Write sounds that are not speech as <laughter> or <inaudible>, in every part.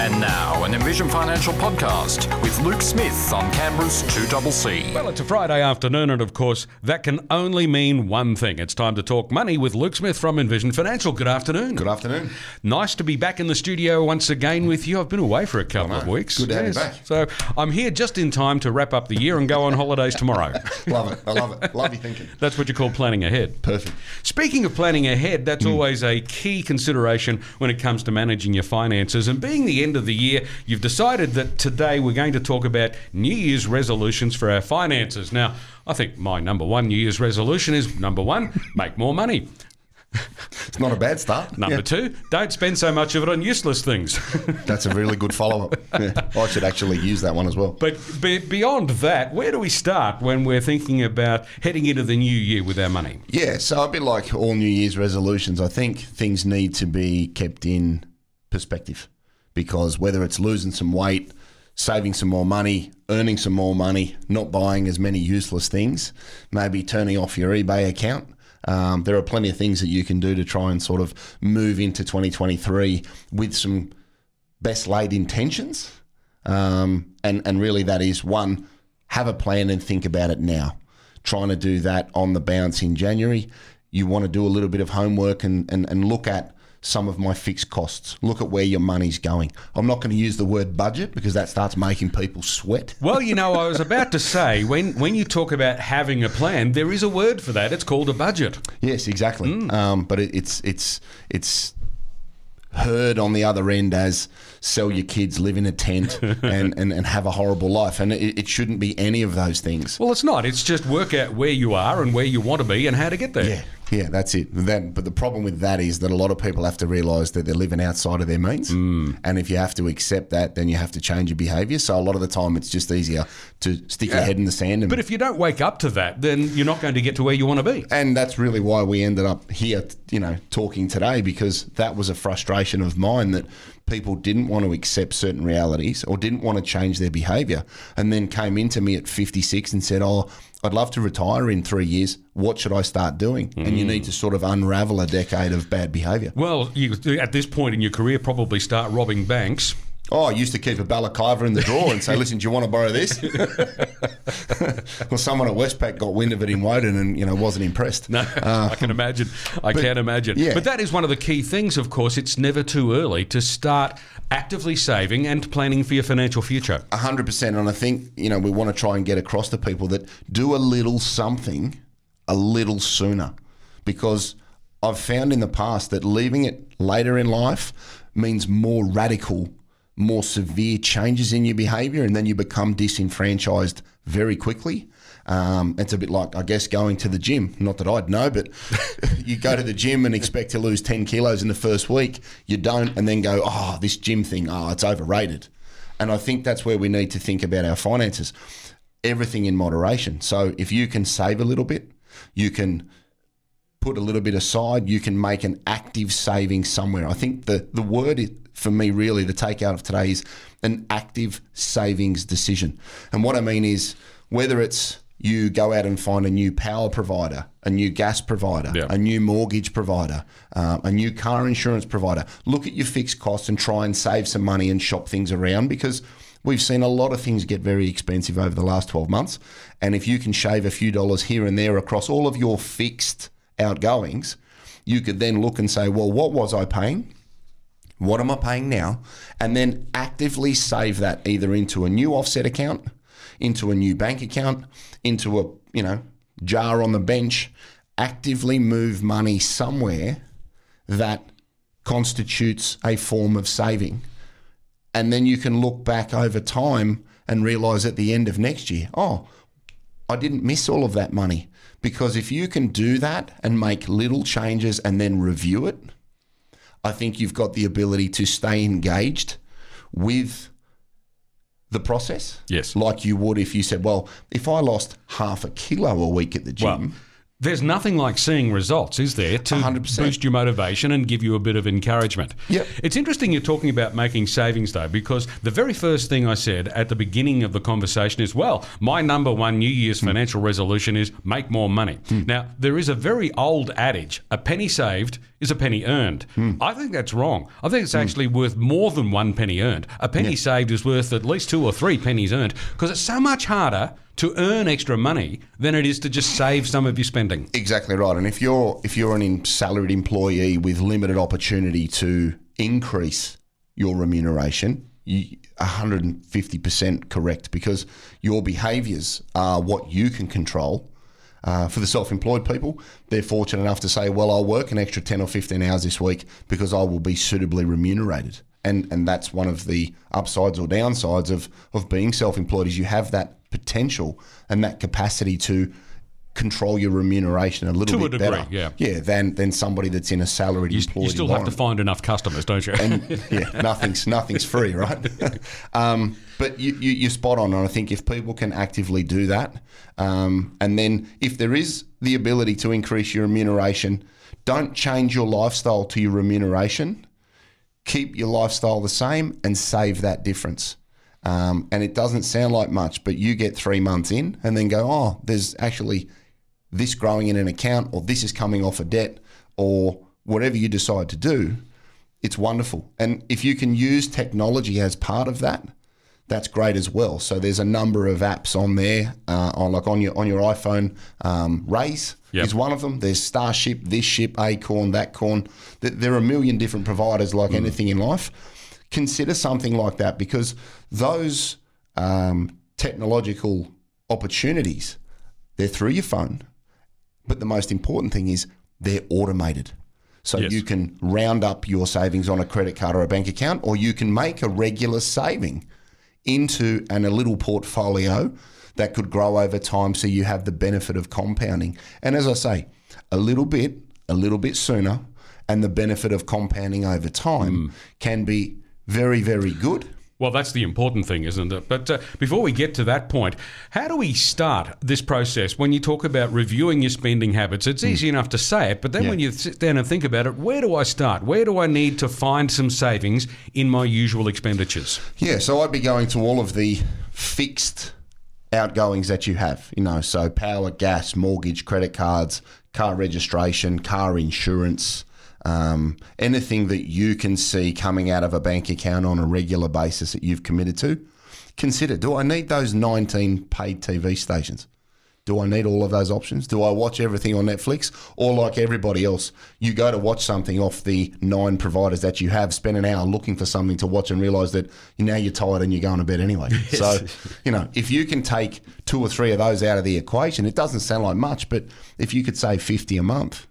And now, an Envision Financial podcast with Luke Smith on Canberra's 2CC. Well, it's a Friday afternoon, and of course, that can only mean one thing. It's time to talk money with Luke Smith from Envision Financial. Good afternoon. Good afternoon. Nice to be back in the studio once again with you. I've been away for a couple of weeks. Good to have you back. So I'm here just in time to wrap up the year and go on holidays tomorrow. <laughs> Love it. I love it. Love your thinking. That's what you call planning ahead. Perfect. Speaking of planning ahead, that's Hmm. always a key consideration when it comes to managing your finances. And being the end of the year, you've decided that today we're going to talk about New Year's resolutions for our finances. Now, I think my number one New Year's resolution is number one, make more money. It's not a bad start. Number Yeah. two, don't spend so much of it on useless things. <laughs> That's a really good follow up. Yeah. I should actually use that one as well. but be, beyond that, where do we start when we're thinking about heading into the new year with our money? Yeah, so a bit like all New Year's resolutions, I think things need to be kept in perspective because whether it's losing some weight, saving some more money, earning some more money, not buying as many useless things, maybe turning off your eBay account. Um, there are plenty of things that you can do to try and sort of move into 2023 with some best laid intentions. Um, and, and really, that is one, have a plan and think about it now. Trying to do that on the bounce in January. You want to do a little bit of homework and, and, and look at some of my fixed costs. Look at where your money's going. I'm not going to use the word budget because that starts making people sweat. Well, you know, I was <laughs> about to say when when you talk about having a plan, there is a word for that. It's called a budget. Yes, exactly. Um, but it, it's it's it's heard on the other end as sell your kids, live in a tent, <laughs> and, and, and have a horrible life. And it, it shouldn't be any of those things. Well, it's not. It's just work out where you are and where you want to be and how to get there. Yeah, yeah, that's it. That, but the problem with that is that a lot of people have to realise that they're living outside of their means, mm. and if you have to accept that, then you have to change your behaviour. So a lot of the time, it's just easier to stick your head in the sand. And, But if you don't wake up to that, then you're not going to get to where you want to be. and that's really why we ended up here, you know, talking today because that was a frustration of mine that people didn't want to accept certain realities or didn't want to change their behaviour, and then came into me at 56 and said, "Oh, I'd love to retire in three years. What should I start doing?" And you need to sort of unravel a decade of bad behaviour. Well, you at this point in your career, probably start robbing banks. Oh, I used to keep a balaclava in the drawer and say, <laughs> "Listen, do you want to borrow this?" <laughs> well, someone at Westpac got wind of it in Woden and you know wasn't impressed. No, uh, I can imagine. I can imagine. yeah. But that is one of the key things, of course. It's never too early to start actively saving and planning for your financial future. A hundred percent, and I think you know we want to try and get across to people that do a little something a little sooner, because I've found in the past that leaving it later in life means more radical, more severe changes in your behaviour, and then you become disenfranchised very quickly. Um, it's a bit like, I guess, going to the gym. Not that I'd know, but <laughs> you go to the gym and expect to lose 10 kilos in the first week. You don't, and then go, oh, this gym thing, oh, it's overrated. And I think that's where we need to think about our finances. Everything in moderation. So if you can save a little bit, you can put a little bit aside, you can make an active saving somewhere. I think the, the word for me, really, the takeout of today is an active savings decision. And what I mean is whether it's you go out and find a new power provider, a new gas provider, Yeah. a new mortgage provider, uh, a new car insurance provider. Look at your fixed costs and try and save some money and shop things around because we've seen a lot of things get very expensive over the last 12 months. And if you can shave a few dollars here and there across all of your fixed outgoings, you could then look and say, well, what was I paying? What am I paying now? And then actively save that either into a new offset account, into a new bank account, into a, you know, jar on the bench. Actively move money somewhere that constitutes a form of saving. And then you can look back over time and realize at the end of next year, oh, I didn't miss all of that money. Because if you can do that and make little changes and then review it, I think you've got the ability to stay engaged with the process. Yes. Like you would if you said, well, if I lost half a kilo a week at the gym, Well, There's nothing like seeing results, is there, to 100%. boost your motivation and give you a bit of encouragement? Yep. It's interesting you're talking about making savings, though, because the very first thing I said at the beginning of the conversation is, well, my number one New Year's financial resolution is make more money. Now, there is a very old adage a penny saved is a penny earned. I think that's wrong. I think it's actually worth more than one penny earned. A penny saved is worth at least two or three pennies earned because it's so much harder to earn extra money than it is to just save some of your spending. Exactly right. And if you're if you're an in- salaried employee with limited opportunity to increase your remuneration, you 150% correct because your behaviours are what you can control. Uh, for the self-employed people, they're fortunate enough to say, "Well, I'll work an extra 10 or 15 hours this week because I will be suitably remunerated." And and that's one of the upsides or downsides of of being self-employed is you have that potential and that capacity to control your remuneration a little To a bit degree, better. yeah. Yeah, than than somebody that's in a salaried You, employed you still have to find enough customers, don't you? And yeah, nothing's nothing's free, right? <laughs> um, but you, you, you're spot on, and I think if people can actively do that, um, and then if there is the ability to increase your remuneration, don't change your lifestyle to your remuneration. Keep your lifestyle the same and save that difference. Um, and it doesn't sound like much, but you get three months in and then go, oh, there's actually this growing in an account, or this is coming off a debt, or whatever you decide to do, it's wonderful. And if you can use technology as part of that, that's great as well. So there's a number of apps on there, uh, on like on your on your iPhone. Um, Raise Yep. is one of them. There's Starship, this ship, Acorn, that corn. There are a million different providers, like anything in life. Consider something like that because those um, technological opportunities, they're through your phone. But the most important thing is they're automated. So Yes. you can round up your savings on a credit card or a bank account, or you can make a regular saving into an, a little portfolio that could grow over time so you have the benefit of compounding. And as I say, a little bit, a little bit sooner, and the benefit of compounding over time can be very, very good. Well, that's the important thing, isn't it? But uh, before we get to that point, how do we start this process? When you talk about reviewing your spending habits, it's easy enough to say it, but then Hmm. Yeah. when you sit down and think about it, where do I start? Where do I need to find some savings in my usual expenditures? Yeah, so I'd be going to all of the fixed outgoings that you have, you know, so power, gas, mortgage, credit cards, car registration, car insurance, um, anything that you can see coming out of a bank account on a regular basis that you've committed to. Consider do I need those 19 paid TV stations? Do I need all of those options? Do I watch everything on Netflix? Or, like everybody else, you go to watch something off the nine providers that you have, spend an hour looking for something to watch and realize that now you're tired and you're going to bed anyway. <laughs> So, you know, if you can take two or three of those out of the equation, it doesn't sound like much, but if you could save 50 a month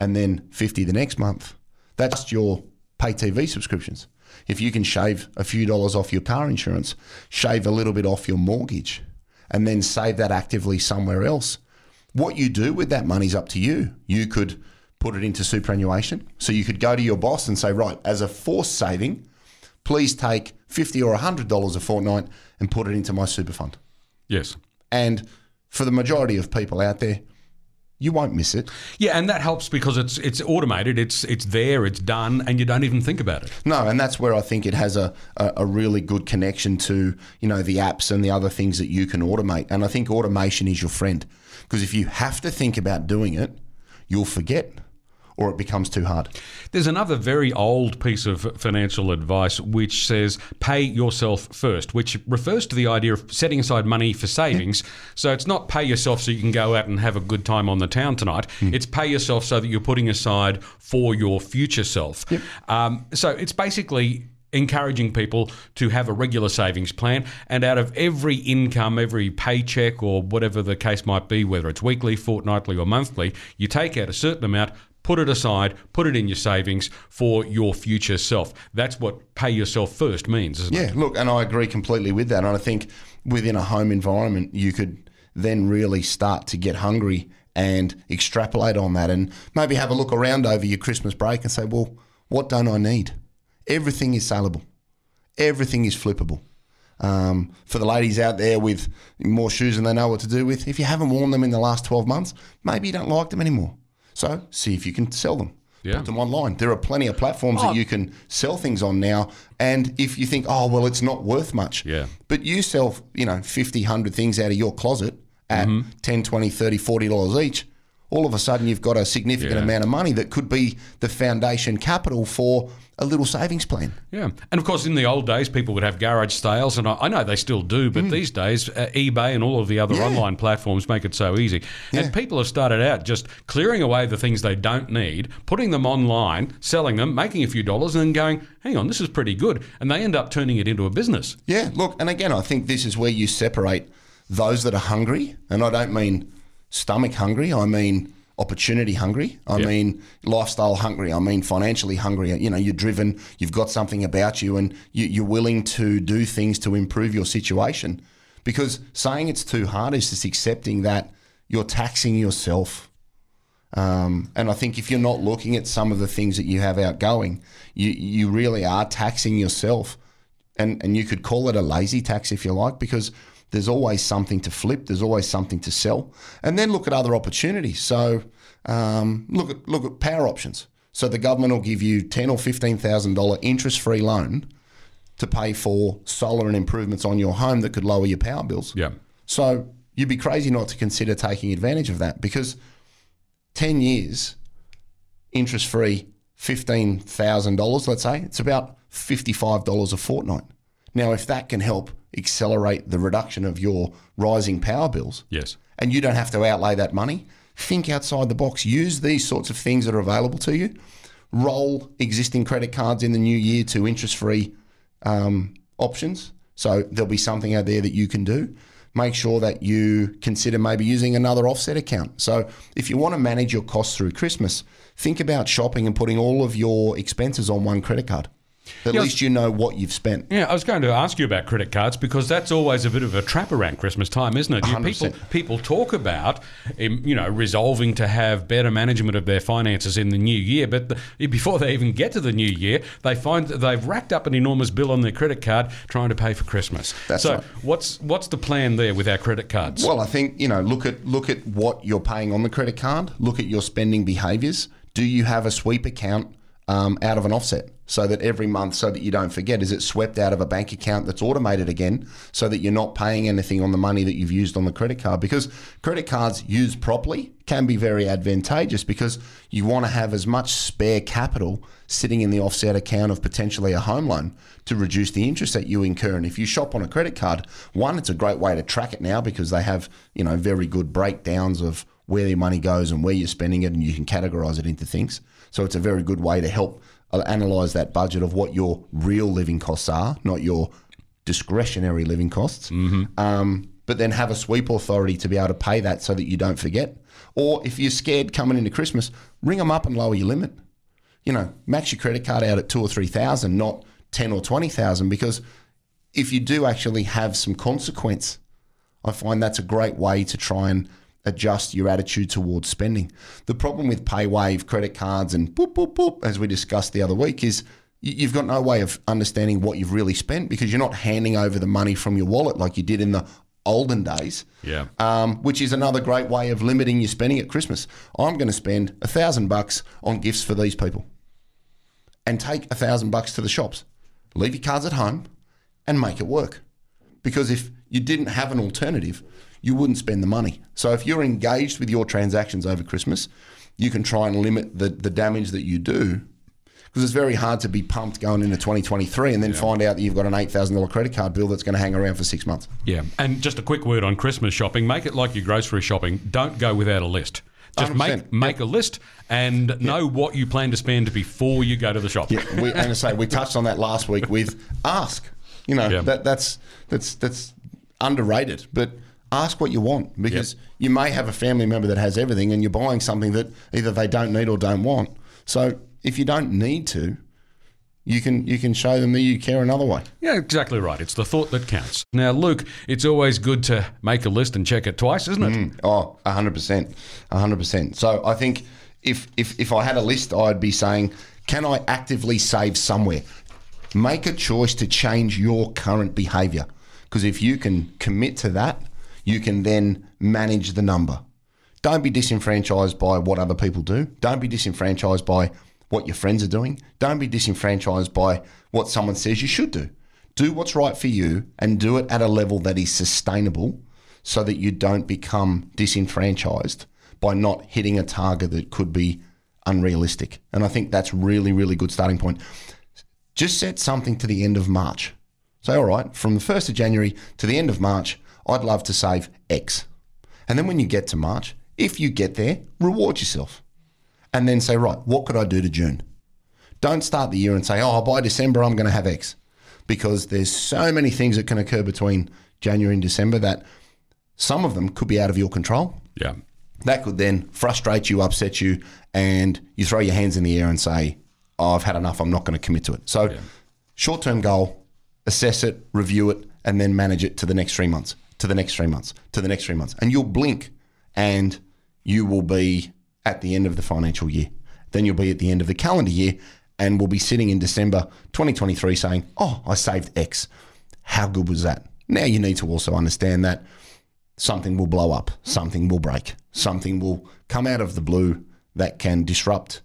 and then 50 the next month, that's your pay TV subscriptions. If you can shave a few dollars off your car insurance, shave a little bit off your mortgage, and then save that actively somewhere else, what you do with that money is up to you. You could put it into superannuation. So you could go to your boss and say, right, as a forced saving, please take 50 or $100 a fortnight and put it into my super fund. Yes. And for the majority of people out there, you won't miss it. Yeah, and that helps because it's it's automated, it's it's there, it's done, and you don't even think about it. No, and that's where I think it has a, a, a really good connection to, you know, the apps and the other things that you can automate. And I think automation is your friend. Because if you have to think about doing it, you'll forget or it becomes too hard. There's another very old piece of financial advice which says pay yourself first, which refers to the idea of setting aside money for savings. So it's not pay yourself so you can go out and have a good time on the town tonight. It's pay yourself so that you're putting aside for your future self. Um, so it's basically encouraging people to have a regular savings plan and out of every income every paycheck or whatever the case might be whether it's weekly fortnightly or monthly you take out a certain amount put it aside, put it in your savings for your future self. That's what pay yourself first means, isn't it? Yeah, look, and I agree completely with that. And I think within a home environment, you could then really start to get hungry and extrapolate on that and maybe have a look around over your Christmas break and say, well, what don't I need? Everything is saleable, everything is flippable. Um, for the ladies out there with more shoes than they know what to do with, if you haven't worn them in the last 12 months, maybe you don't like them anymore. So see if you can sell them. Yeah. Put them online. There are plenty of platforms Oh. that you can sell things on now. And if you think, oh, well, it's not worth much. Yeah. But you sell, you know, 50, 100 things out of your closet at Mm-hmm. 10, 20, 30, 40 dollars each. All of a sudden, you've got a significant Yeah. amount of money that could be the foundation capital for a little savings plan. Yeah, and of course, in the old days, people would have garage sales, and I, I know they still do. But these days, uh, eBay and all of the other Mm. Yeah. online platforms make it so easy. And people have started out just clearing away the things they don't need, putting them online, selling them, making a few dollars, and then going, "Hang on, this is pretty good," and they end up turning it into a business. Yeah, look, and again, I think this is where you separate those that are hungry, and I don't mean stomach hungry, I mean opportunity hungry, I Yeah. mean lifestyle hungry, I mean financially hungry. You know, you're driven, you've got something about you, and you, you're willing to do things to improve your situation. Because saying it's too hard is just accepting that you're taxing yourself. Um, and I think if you're not looking at some of the things that you have outgoing, you, you really are taxing yourself and and you could call it a lazy tax if you like because there's always something to flip there's always something to sell and then look at other opportunities so um, look at look at power options so the government will give you ten or fifteen thousand dollar interest free loan to pay for solar and improvements on your home that could lower your power bills Yeah. so you'd be crazy not to consider taking advantage of that because 10 years interest free $15,000, let's say, it's about $55 a fortnight. Now, if that can help accelerate the reduction of your rising power bills, Yes. and you don't have to outlay that money, think outside the box. Use these sorts of things that are available to you. Roll existing credit cards in the new year to interest free um, options. So there'll be something out there that you can do. Make sure that you consider maybe using another offset account. So if you want to manage your costs through Christmas, think about shopping and putting all of your expenses on one credit card. At Yeah. least you know what you've spent. Yeah, I was going to ask you about credit cards because that's always a bit of a trap around Christmas time, isn't it? You- People 100%. people talk about um, you know resolving to have better management of their finances in the new year, but the, <laughs> before they even get to the new year, they find that they've racked up an enormous bill on their credit card trying to pay for Christmas. That's so right. what's what's the plan there with our credit cards? Well, I think you know, look at look at what you're paying on the credit card. Look at your spending behaviours. Do you have a sweep account um, out of an offset so that every month, so that you don't forget, is it swept out of a bank account that's automated again, so that you're not paying anything on the money that you've used on the credit card? Because credit cards used properly can be very advantageous because you want to have as much spare capital sitting in the offset account of potentially a home loan to reduce the interest that you incur. And if you shop on a credit card, one, it's a great way to track it now because they have, you know, very good breakdowns of where your money goes and where you're spending it and you can categorize it into things. So it's a very good way to help analyze that budget of what your real living costs are, not your discretionary living costs. Um, but then have a sweep authority to be able to pay that so that you don't forget. Or if you're scared coming into Christmas, ring them up and lower your limit you know, max your credit card out at two or three thousand, not ten or twenty thousand, because if you do actually have some consequence, I find that's a great way to try and adjust your attitude towards spending. The problem with PayWave credit cards and boop boop boop, as we discussed the other week, is you've got no way of understanding what you've really spent because you're not handing over the money from your wallet like you did in the olden days yeah. um, which is another great way of limiting your spending at Christmas. I'm going to spend a thousand bucks on gifts for these people, and take a thousand bucks to the shops. Leave your cards at home, and make it work. Because if you didn't have an alternative, you wouldn't spend the money. So if you're engaged with your transactions over Christmas, you can try and limit the, the damage that you do. Because it's very hard to be pumped going into 2023 and then find out that you've got an $8,000 credit card bill that's going to hang around for six months. Yeah, and just a quick word on Christmas shopping. Make it like your grocery shopping. Don't go without a list. Just 100%. make make a list and know what you plan to spend before you go to the shop. Yeah, we, and I say we touched on that last week with ask. You know Yeah. that that's that's that's underrated, but ask what you want because you may have a family member that has everything, and you're buying something that either they don't need or don't want. So if you don't need to, you can you can show them that you care another way. Yeah, exactly right. It's the thought that counts. Now, Luke, it's always good to make a list and check it twice, isn't it? Mm. Oh, hundred percent, hundred percent. So I think if if if I had a list, I'd be saying, can I actively save somewhere? Make a choice to change your current behaviour. Because if you can commit to that, you can then manage the number. Don't be disenfranchised by what other people do. Don't be disenfranchised by what your friends are doing. Don't be disenfranchised by what someone says you should do. Do what's right for you and do it at a level that is sustainable so that you don't become disenfranchised by not hitting a target that could be unrealistic. And I think that's really, really good starting point. Just set something to the end of March. Say, all right, from the 1st of January to the end of March, I'd love to save X. And then when you get to March, if you get there, reward yourself. And then say, right, what could I do to June? Don't start the year and say, oh, by December, I'm going to have X. Because there's so many things that can occur between January and December that some of them could be out of your control. Yeah. That could then frustrate you, upset you, and you throw your hands in the air and say, oh, I've had enough, I'm not going to commit to it. So, short term goal, assess it, review it, and then manage it to the next three months, to the next three months, to the next three months. And you'll blink and you will be at the end of the financial year. Then you'll be at the end of the calendar year and we'll be sitting in December 2023 saying, Oh, I saved X. How good was that? Now you need to also understand that something will blow up, something will break, something will come out of the blue that can disrupt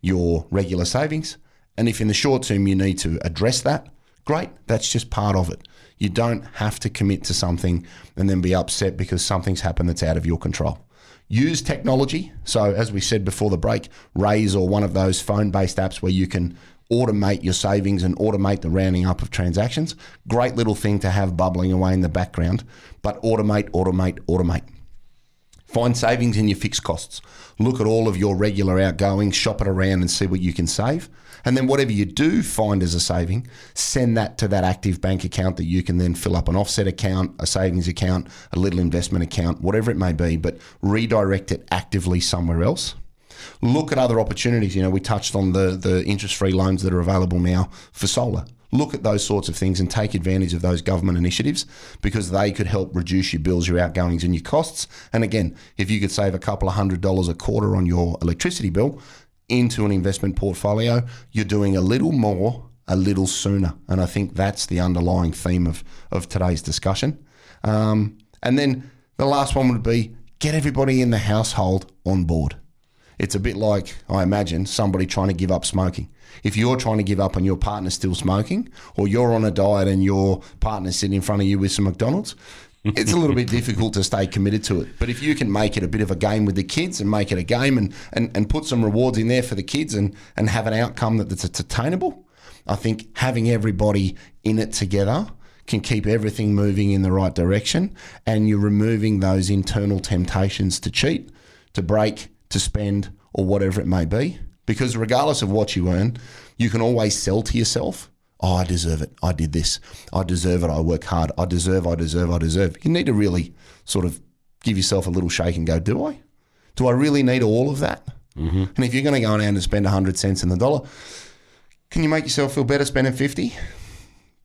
your regular savings. And if in the short term you need to address that, great, that's just part of it. You don't have to commit to something and then be upset because something's happened that's out of your control. Use technology. So, as we said before the break, Raise or one of those phone based apps where you can automate your savings and automate the rounding up of transactions. Great little thing to have bubbling away in the background, but automate, automate, automate. Find savings in your fixed costs. Look at all of your regular outgoings, shop it around and see what you can save. And then whatever you do find as a saving, send that to that active bank account that you can then fill up an offset account, a savings account, a little investment account, whatever it may be, but redirect it actively somewhere else. Look at other opportunities. You know, we touched on the the interest free loans that are available now for solar look at those sorts of things and take advantage of those government initiatives because they could help reduce your bills, your outgoings, and your costs. And again, if you could save a couple of hundred dollars a quarter on your electricity bill into an investment portfolio, you're doing a little more a little sooner. And I think that's the underlying theme of, of today's discussion. Um, and then the last one would be get everybody in the household on board. It's a bit like, I imagine, somebody trying to give up smoking. If you're trying to give up and your partner's still smoking, or you're on a diet and your partner's sitting in front of you with some McDonald's, <laughs> it's a little bit difficult to stay committed to it. But if you can make it a bit of a game with the kids and make it a game and, and, and put some rewards in there for the kids and, and have an outcome that, that's attainable, I think having everybody in it together can keep everything moving in the right direction and you're removing those internal temptations to cheat, to break, to spend, or whatever it may be. Because regardless of what you earn, you can always sell to yourself, oh, I deserve it. I did this. I deserve it. I work hard. I deserve, I deserve, I deserve. You need to really sort of give yourself a little shake and go, do I? Do I really need all of that? Mm-hmm. And if you're going to go out and spend 100 cents in the dollar, can you make yourself feel better spending 50?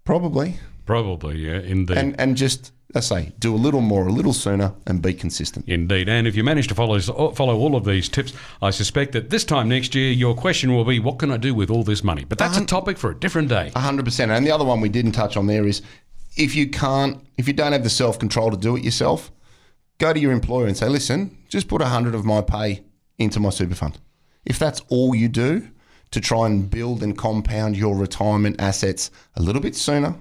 Probably. Probably, yeah, indeed. And, and just I say, do a little more, a little sooner, and be consistent. Indeed. And if you manage to follow follow all of these tips, I suspect that this time next year, your question will be, what can I do with all this money? But that's a topic for a different day. 100%. And the other one we didn't touch on there is if you can't, if you don't have the self control to do it yourself, go to your employer and say, listen, just put a 100 of my pay into my super fund. If that's all you do to try and build and compound your retirement assets a little bit sooner,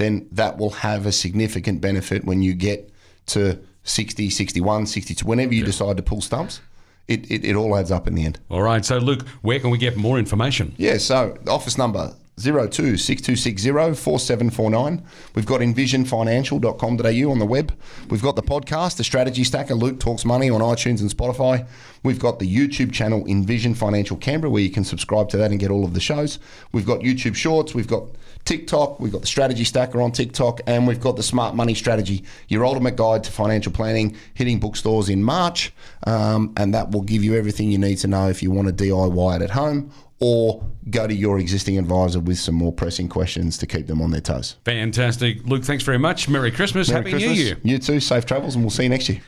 then that will have a significant benefit when you get to 60, 61, 62, whenever you yeah. decide to pull stumps. It, it, it, all adds up in the end. All right. So, Luke, where can we get more information? Yeah. So, office number 0262604749. We've got envisionfinancial.com.au on the web. We've got the podcast, The Strategy Stacker, Luke Talks Money on iTunes and Spotify. We've got the YouTube channel Envision Financial Canberra where you can subscribe to that and get all of the shows. We've got YouTube Shorts. We've got TikTok, we've got the Strategy Stacker on TikTok, and we've got the Smart Money Strategy, your ultimate guide to financial planning, hitting bookstores in March. Um, and that will give you everything you need to know if you want to DIY it at home or go to your existing advisor with some more pressing questions to keep them on their toes. Fantastic. Luke, thanks very much. Merry Christmas. Merry Happy Christmas. New Year. You too. Safe travels, and we'll see you next year.